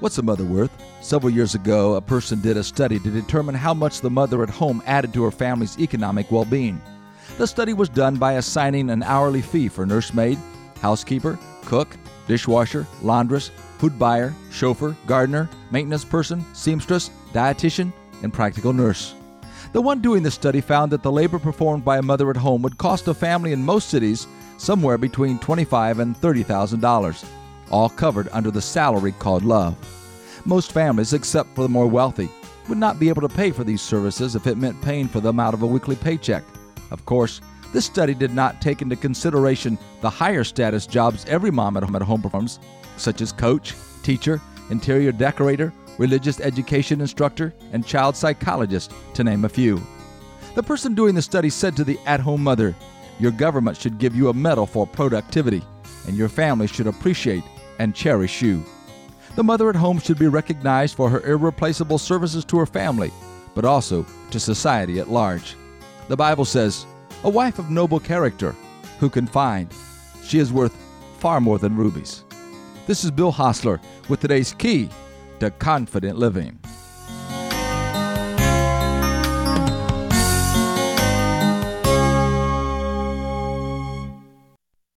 What's a mother worth? Several years ago, a person did a study to determine how much the mother at home added to her family's economic well being. The study was done by assigning an hourly fee for nursemaid, housekeeper, cook, dishwasher, laundress, food buyer, chauffeur, gardener, maintenance person, seamstress, dietitian, and practical nurse. The one doing the study found that the labor performed by a mother at home would cost a family in most cities somewhere between 25 and $30,000 all covered under the salary called love. Most families, except for the more wealthy, would not be able to pay for these services if it meant paying for them out of a weekly paycheck. Of course, this study did not take into consideration the higher status jobs every mom at home performs, such as coach, teacher, interior decorator, religious education instructor, and child psychologist, to name a few. The person doing the study said to the at home mother, Your government should give you a medal for productivity, and your family should appreciate and cherish you. The mother at home should be recognized for her irreplaceable services to her family, but also to society at large. The Bible says, A wife of noble character, who can find? She is worth far more than rubies. This is Bill Hostler with today's key to confident living.